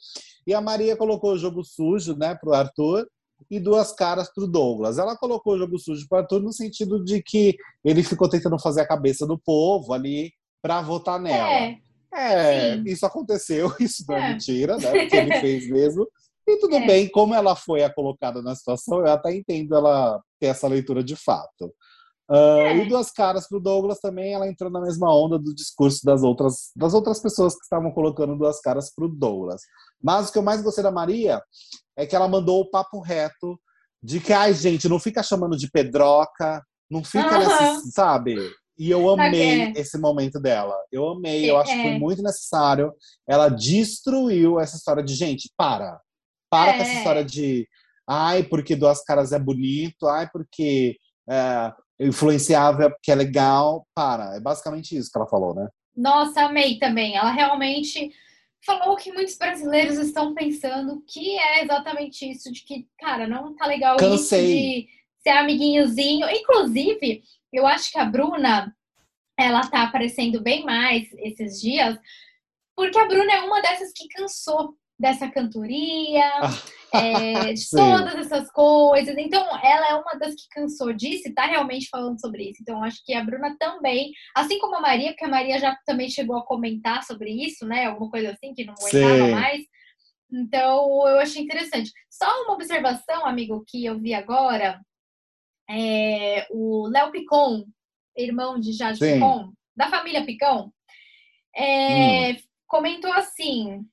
E a Maria colocou o jogo sujo, né, pro Arthur, e duas caras para o Douglas. Ela colocou o jogo sujo para tudo no sentido de que ele ficou tentando fazer a cabeça do povo ali para votar nela. É, é isso aconteceu, isso não é, é mentira, né? Porque ele fez mesmo. E tudo é. bem, como ela foi a colocada na situação, eu até entendo ela ter essa leitura de fato. Uh, é. E duas caras para o Douglas também, ela entrou na mesma onda do discurso das outras, das outras pessoas que estavam colocando duas caras para o Douglas. Mas o que eu mais gostei da Maria é que ela mandou o papo reto de que, ai, gente, não fica chamando de pedroca, não fica, nessa, sabe? E eu amei é. esse momento dela. Eu amei, eu acho que foi é. muito necessário. Ela destruiu essa história de, gente, para. Para com essa é. história de, ai, porque duas caras é bonito, ai, porque é, influenciável, porque é legal. Para. É basicamente isso que ela falou, né? Nossa, amei também. Ela realmente falou que muitos brasileiros estão pensando que é exatamente isso, de que, cara, não tá legal Cansei. isso de ser amiguinhozinho. Inclusive, eu acho que a Bruna, ela tá aparecendo bem mais esses dias, porque a Bruna é uma dessas que cansou dessa cantoria, é, de todas essas coisas. Então, ela é uma das que cansou disso e tá realmente falando sobre isso. Então, acho que a Bruna também, assim como a Maria, porque a Maria já também chegou a comentar sobre isso, né? Alguma coisa assim, que não aguentava mais. Então, eu achei interessante. Só uma observação, amigo, que eu vi agora. É, o Léo Picon, irmão de Jade Sim. Picon, da família Picão, é, hum. comentou assim: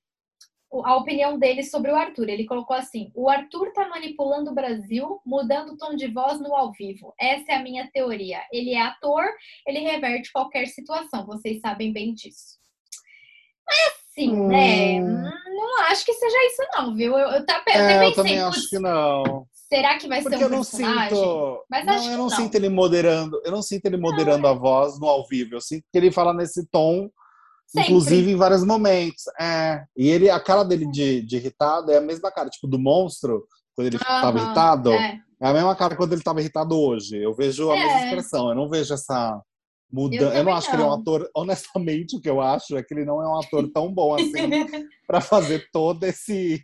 a opinião dele sobre o Arthur. Ele colocou assim: o Arthur tá manipulando o Brasil, mudando o tom de voz no ao vivo. Essa é a minha teoria. Ele é ator, ele reverte qualquer situação. Vocês sabem bem disso. Mas assim, né? hum. né? Não acho que seja isso, não, viu? Eu, eu, eu, é, eu também acho que não. Será que vai Porque ser um eu não personagem? Sinto... Mas não, eu não, não, sinto ele moderando. Eu não sinto ele moderando não, a voz no ao vivo. Eu sinto que ele fala nesse tom Sempre. Inclusive em vários momentos. É. E ele, a cara dele de, de, irritado é a mesma cara, tipo, do monstro, quando ele estava irritado. É. É a mesma cara quando ele estava irritado hoje. Eu vejo a é. mesma expressão, eu não vejo essa mudança. Eu, eu, não acho não. que ele é um ator, honestamente, o que eu acho é que ele não é um ator tão bom assim para fazer todo esse,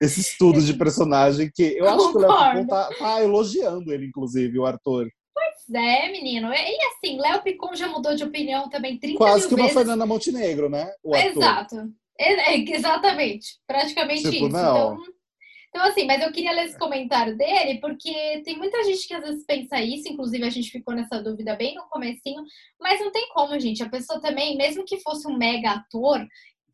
esse estudo de personagem que eu acho que o Léo Picon tá, tá elogiando ele, inclusive, o Arthur. Pois é, menino. E assim, Léo Picon já mudou de opinião também 30 Quase que uma Fernanda Montenegro, né? Exato. É, exatamente. Praticamente tipo, isso. Não. Então, então, assim, mas eu queria ler esse comentário dele, porque tem muita gente que às vezes pensa isso, inclusive a gente ficou nessa dúvida bem no comecinho, mas não tem como, gente. A pessoa também, mesmo que fosse um mega ator,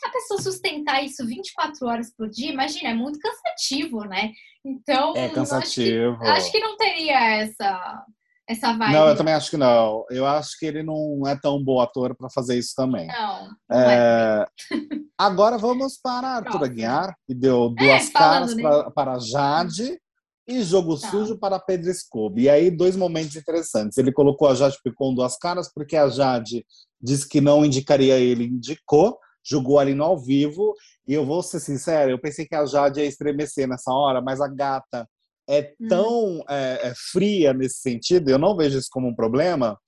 a pessoa sustentar isso 24 horas por dia, imagina, é muito cansativo, né? Então, é cansativo. Acho que, acho que não teria essa essa vibe. Não, eu também acho que não. Eu acho que ele não é tão bom ator para fazer isso também. Não. não é. É... Agora vamos para Arthur Aguiar, que deu é, duas é, caras né? pra, para Jade e jogo tá. sujo para Pedro Scooby. E aí, dois momentos interessantes. Ele colocou a Jade Picon duas caras, porque a Jade disse que não indicaria ele, indicou, jogou ali no ao vivo. E eu vou ser sincero, eu pensei que a Jade ia estremecer nessa hora, mas a gata é hum. tão é, é, fria nesse sentido, eu não vejo isso como um problema,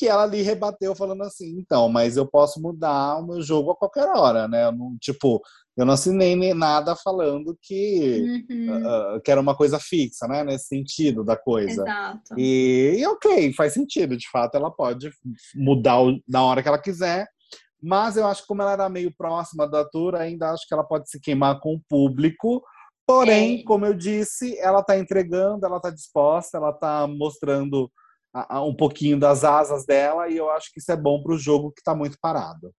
que ela ali rebateu falando assim, então, mas eu posso mudar o meu jogo a qualquer hora, né? Eu não, tipo, eu não assinei nem nada falando que, uhum. uh, que era uma coisa fixa, né? Nesse sentido da coisa. Exato. E, e ok, faz sentido, de fato, ela pode mudar o, na hora que ela quiser, mas eu acho que como ela era meio próxima da tour, ainda acho que ela pode se queimar com o público, Porém, é. como eu disse, ela está entregando, ela está disposta, ela está mostrando a, a, um pouquinho das asas dela e eu acho que isso é bom para o jogo que está muito parado.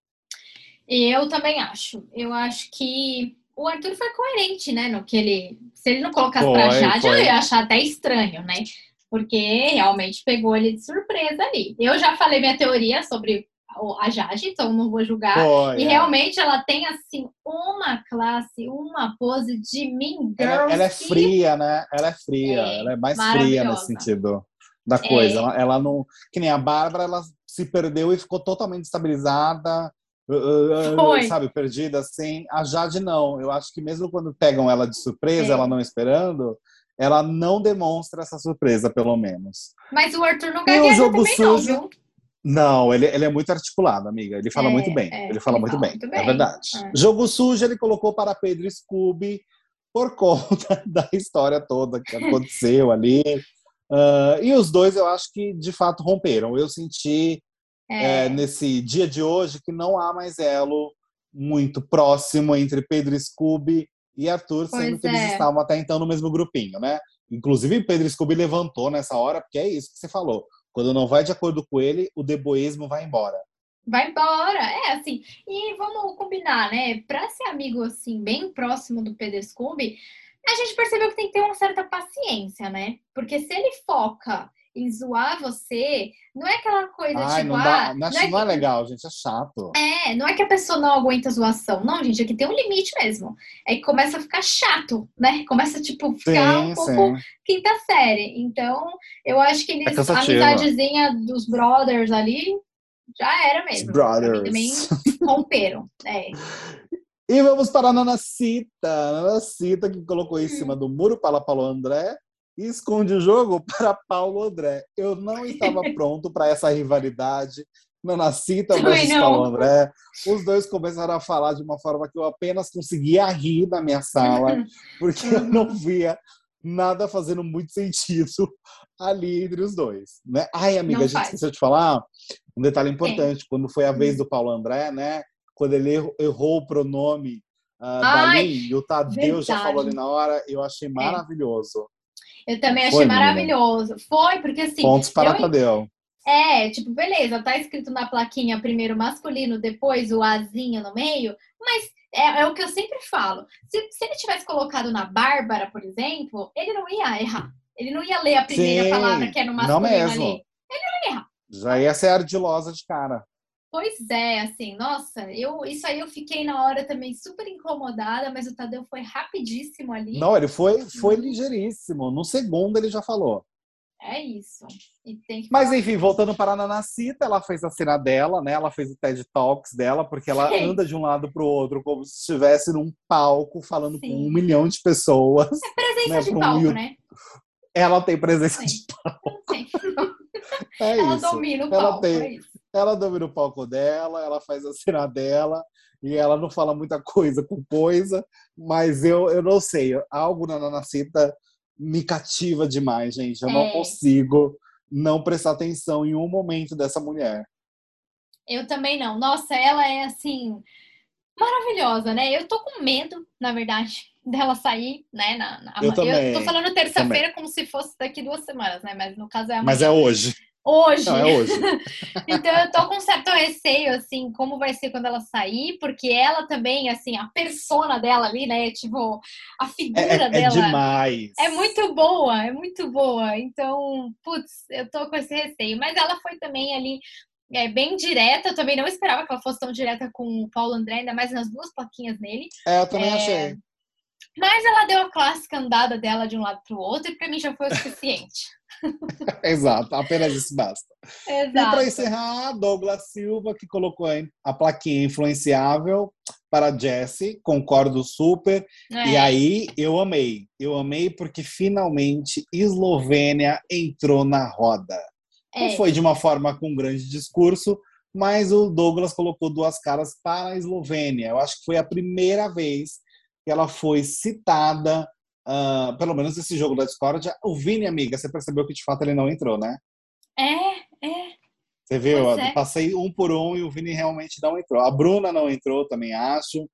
Eu também acho. Eu acho que o Arthur foi coerente, né? No que ele. Se ele não colocasse para Jade, foi. eu ia achar até estranho, né? Porque realmente pegou ele de surpresa ali. Eu já falei minha teoria sobre a Jade, então não vou julgar. e é. realmente ela tem, assim, uma classe, uma pose de mean girl. Ela, ela é fria, né? Ela é fria. É, ela é mais fria nesse sentido da coisa. É. Ela, ela, não... Que nem a Bárbara, ela se perdeu e ficou totalmente estabilizada. Uh, uh, uh, Foi. sabe, perdida assim. A Jade não. Eu acho que mesmo quando pegam ela de surpresa, é. ela não esperando, ela não demonstra essa surpresa, pelo menos. Mas o Arthur não ganha jogo também sujo, não, viu? Não, ele, ele é muito articulado, amiga. Ele fala é, muito bem. É, ele fala, ele muito, fala bem. muito, bem. É verdade. É. Jogo sujo ele colocou para Pedro Scooby por conta da história toda que aconteceu ali. Uh, e os dois eu acho que de fato romperam. Eu senti é. nesse dia de hoje que não há mais elo muito próximo entre Pedro Scooby e Arthur, pois sendo que eles é. estavam até então no mesmo grupinho, né? Inclusive, Pedro Scooby levantou nessa hora, porque é isso que você falou. Quando não vai de acordo com ele, o deboísmo vai embora. Vai embora, é assim. E vamos combinar, né? Para ser amigo assim, bem próximo do Pedro Scooby, a gente percebeu que tem que ter uma certa paciência, né? Porque se ele foca em zoar você, não é aquela coisa Ai, tipo, não, dá, ah, não, é, não é legal, gente, é chato. É, não é que a pessoa não aguenta zoação, não, gente, aqui tem um limite mesmo. É que começa a ficar chato, né? Começa, tipo, ficar sim, um pouco sim. quinta série. Então, eu acho que eles, é a amizadezinha dos brothers ali, já era mesmo. brothers. Também romperam, é. E vamos para a Nanacita. A Nanacita que colocou em cima do muro para Paulo André e esconde o jogo para Paulo André. Eu não estava pronto para essa rivalidade. Nanacita versus Paulo André. Os dois começaram a falar de uma forma que eu apenas conseguia rir na minha sala, porque eu não via nada fazendo muito sentido ali entre os dois. Né? Ai, amiga, não a gente faz. esqueceu de falar um detalhe importante. Quando foi a vez do Paulo André, né? Quando ele errou o pronome uh, dali, e o Tadeu verdade. já falou ali na hora, eu achei é. maravilhoso. Eu também achei Foi, maravilhoso. Foi, porque assim. Pontos para eu... Tadeu. É, tipo, beleza, tá escrito na plaquinha primeiro masculino, depois o azinho no meio, mas é, é o que eu sempre falo. Se, se, ele tivesse colocado na Bárbara, por exemplo, ele não ia errar. Ele não ia ler a primeira Sim, palavra que é no masculino não mesmo. ali. Ele não ia errar. Já ia ser ardilosa de cara. Pois é, assim, nossa, eu isso aí eu fiquei na hora também super incomodada, mas o Tadeu foi rapidíssimo ali. Não, ele foi, foi ligeiríssimo. No segundo ele já falou. É isso. Mas enfim, voltando para a Nanacita, ela fez a cena dela, né? Ela fez o TED Talks dela, porque ela Sim. anda de um lado para o outro como se estivesse num palco falando Sim. com um milhão de pessoas. É presença né? de palco, né? ela tem presença de palco. É ela isso. domina o palco. Ela, tem, é ela domina o palco dela, ela faz a cena dela e ela não fala muita coisa com coisa, mas eu, eu não sei, algo na Nanacita me cativa demais, gente. Eu é. não consigo não prestar atenção em um momento dessa mulher. Eu também não. Nossa, ela é assim maravilhosa, né? Eu tô com medo, na verdade, dela sair, né? Na, na... Eu, também, eu tô falando terça-feira como se fosse daqui duas semanas, né? Mas no caso é amanhã. Mas é hoje. Hoje. Não, é hoje. então eu tô com certo receio, assim, como vai ser quando ela sair, porque ela também, assim, a persona dela ali, né? Tipo, a figura é, é, dela. É demais. É muito boa, é muito boa. Então, putz, eu tô com esse receio. Mas ela foi também ali é, bem direta. Eu também não esperava que ela fosse tão direta com o Paulo André, ainda mais nas duas plaquinhas nele. É, eu também é... achei. Mas ela deu a clássica andada dela de um lado para o outro e para mim já foi o suficiente. Exato, apenas isso basta. Exato. E para encerrar, Douglas Silva, que colocou a plaquinha influenciável para Jesse, concordo super. É. E aí eu amei, eu amei porque finalmente Eslovênia entrou na roda. É. Não foi de uma forma com um grande discurso, mas o Douglas colocou duas caras para a Eslovênia. Eu acho que foi a primeira vez que ela foi citada uh, pelo menos esse jogo da Discord, o Vini, amiga, você percebeu que de fato ele não entrou, né? É, é. Você viu? É. Passei um por um e o Vini realmente não entrou. A Bruna não entrou, também acho.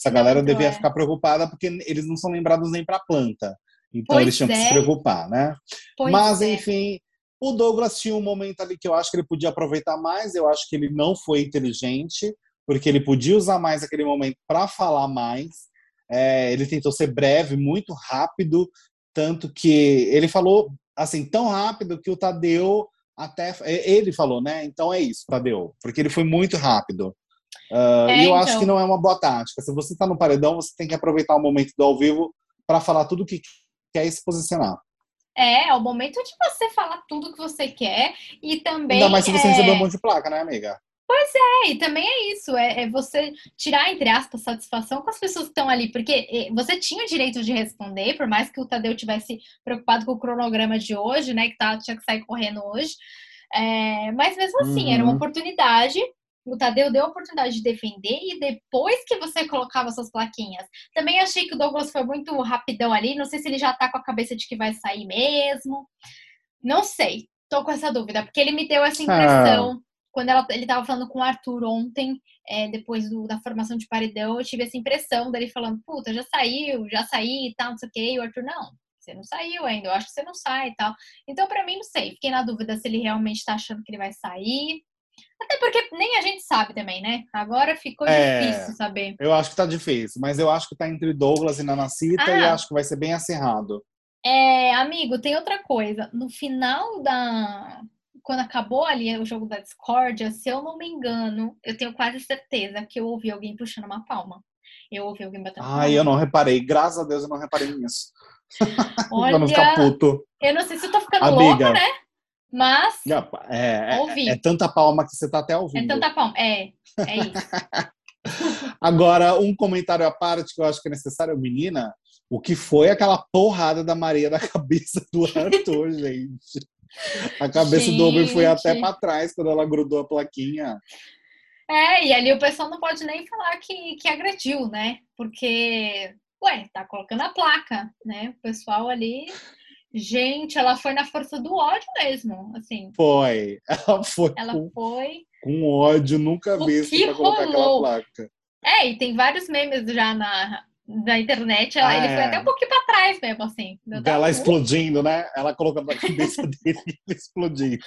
Essa galera entrou, devia é. ficar preocupada porque eles não são lembrados nem para planta. Então pois eles tinham é. que se é. preocupar, né? Pois Mas, é. enfim, o Douglas tinha um momento ali que eu acho que ele podia aproveitar mais. Eu acho que ele não foi inteligente, porque ele podia usar mais aquele momento para falar mais. É, ele tentou ser breve, muito rápido, tanto que ele falou assim tão rápido que o Tadeu até ele falou, né? Então é isso, Tadeu, porque ele foi muito rápido. Uh, é, e eu então... acho que não é uma boa tática. Se você está no paredão, você tem que aproveitar o momento do ao vivo para falar tudo o que quer e se posicionar. É, é o momento de você falar tudo que você quer e também. Ainda mais se você é... receber um monte de placa, né, amiga? Pois é, e também é isso, é, é, você tirar, entre aspas, satisfação com as pessoas que estão ali, porque você tinha o direito de responder, por mais que o Tadeu tivesse preocupado com o cronograma de hoje, né, que tá, tinha que sair correndo hoje, é, mas mesmo assim, uhum. era uma uhum. oportunidade, o Tadeu deu a oportunidade de defender e depois que você colocava suas plaquinhas. Também achei que o Douglas foi muito rapidão ali, não sei se ele já tá com a cabeça de que vai sair mesmo, não sei, tô com essa dúvida, porque ele me deu essa ah. impressão... Ah quando ela, ele estava falando com o Arthur ontem, é, depois do, da formação de paredão, eu tive essa impressão dele falando, puta, já saiu, já saí e tal, não sei o quê. E o Arthur, não, você não saiu ainda, eu acho que você não sai e tal. Então, para mim, não sei, fiquei na dúvida se ele realmente está achando que ele vai sair. Até porque nem a gente sabe também, né? Agora ficou é, difícil saber. Eu acho que tá difícil, mas eu acho que tá entre Douglas e Nanacita ah, e acho que vai ser bem acirrado. É, amigo, tem outra coisa. No final da, quando acabou ali o jogo da discórdia, se eu não me engano, eu tenho quase certeza que eu ouvi alguém puxando uma palma. Eu ouvi alguém batendo Ai, eu não reparei. Graças a Deus eu não reparei nisso. Olha, pra não ficar puto. Eu não sei se eu tô ficando Amiga, louca, né? Mas. É, é, ouvi. é tanta palma que você tá até ouvindo. É tanta palma. É, é isso. Agora, um comentário à parte que eu acho que é necessário, menina, o que foi aquela porrada da Maria na cabeça do Arthur, gente? A cabeça Gente. do Uber foi até para trás quando ela grudou a plaquinha. É, e ali o pessoal não pode nem falar que, que agrediu, né? Porque, ué, tá colocando a placa, né? O pessoal ali. Gente, ela foi na força do ódio mesmo, assim. Foi. Ela foi. Ela com, foi. Com ódio nunca visto pra colocar aquela placa. É, e tem vários memes já na, da internet, ela, ah, ele foi é. até um pouquinho para trás mesmo, assim. Ela explodindo, né? Ela colocando na cabeça dele e explodindo.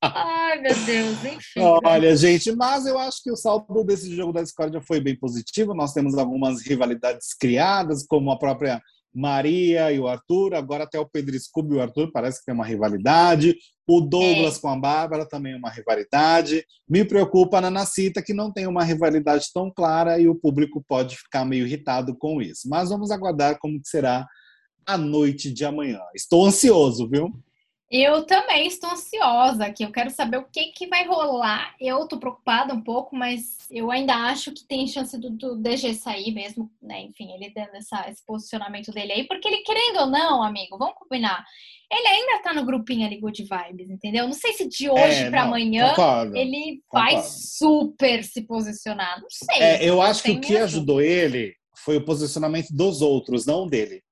Ai, meu Deus, enfim. Olha, gente, mas eu acho que o saldo desse jogo da Discord foi bem positivo. Nós temos algumas rivalidades criadas, como a própria Maria e o Arthur, agora até o Pedro Scooby e o Arthur parece que tem uma rivalidade. O Douglas é. com a Bárbara também é uma rivalidade. Me preocupa a Nanacita que não tem uma rivalidade tão clara e o público pode ficar meio irritado com isso. Mas vamos aguardar como será a noite de amanhã. Estou ansioso, viu? Eu também estou ansiosa aqui. Eu quero saber o que, que vai rolar. Eu tô preocupada um pouco, mas eu ainda acho que tem chance do, do DG sair mesmo, né? Enfim, ele dando essa, esse posicionamento dele aí, porque ele, querendo ou não, amigo, vamos combinar. Ele ainda tá no grupinho ali Good Vibes, entendeu? Não sei se de hoje é, para amanhã concordo, ele concordo. vai super se posicionar. Não sei. É, eu acho que o que ajudou ele foi o posicionamento dos outros, não dele.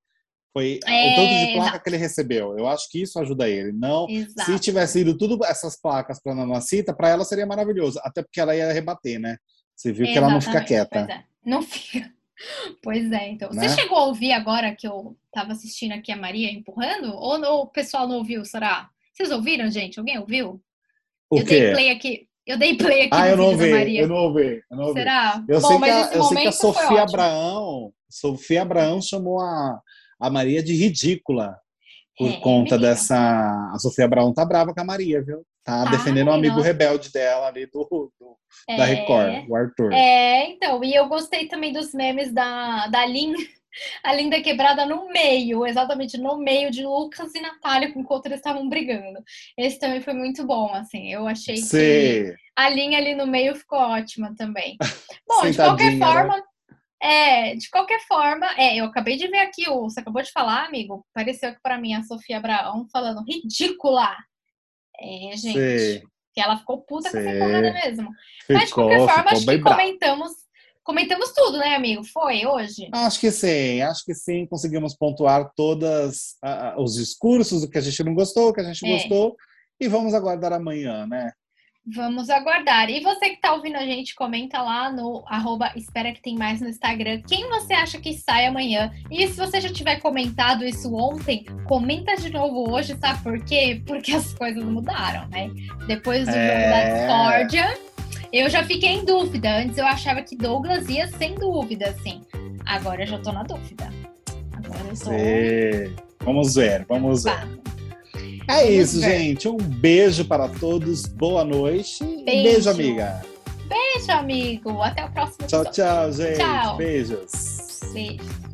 Foi é, o tanto de placa exato. que ele recebeu. Eu acho que isso ajuda ele. Não, exato. se tivesse ido tudo essas placas para Mamacita, para ela seria maravilhoso. Até porque ela ia rebater, né? Você viu que ela não fica quieta. É. Não fica. Pois é, então. Né? Você chegou a ouvir agora que eu estava assistindo aqui a Maria empurrando? Ou, ou, o pessoal não ouviu, será? Vocês ouviram, gente? Alguém ouviu? O eu quê? dei play aqui. Eu dei play aqui ah, eu não ouvi, Maria. Eu não ouvi, eu não ouvi. Será? Eu, Bom, sei, que a, eu sei que a Sofia Abraão, Sofia Abraão chamou a, a Maria de ridícula por é, conta dessa. A Sofia Abraão tá brava com a Maria, viu? Tá ah, defendendo o um amigo rebelde dela ali do, do é, da Record, o Arthur. É, então, e eu gostei também dos memes da, da Lin, a Linda quebrada no meio, exatamente no meio de Lucas e Natália, enquanto eles estavam brigando. Esse também foi muito bom, assim. Eu achei Sim. que a linha ali no meio ficou ótima também. Bom, de qualquer né? forma, né? É, de qualquer forma, é, eu acabei de ver aqui, o, você acabou de falar, amigo, pareceu que para mim a Sofia Abraão falando ridícula. É, gente, Sim. que ela ficou puta Sim. com essa empurrada mesmo. Ficou, Mas de qualquer forma, acho que comentamos, comentamos tudo, né, amigo? Foi hoje? Acho que sim, acho que sim, conseguimos pontuar todos os discursos, o que a gente não gostou, o que a gente é. gostou, e vamos aguardar amanhã, né? Vamos aguardar. E você que está ouvindo a gente, comenta lá no arroba Espera Que Tem Mais no Instagram. Quem você acha que sai amanhã? E se você já tiver comentado isso ontem, comenta de novo hoje, sabe por quê? Porque as coisas mudaram, né? Depois do é... jogo da discórdia, eu já fiquei em dúvida. Antes eu achava que Douglas ia sem dúvida, assim. Agora eu já tô na dúvida. Agora eu. Sim. Vamos ver, vamos ver. É isso, gente. Um beijo para todos. Boa noite. Beijo, beijo amiga. Beijo, amigo. Até o próximo Tchau, tchau, gente. Tchau. Beijos. Beijo.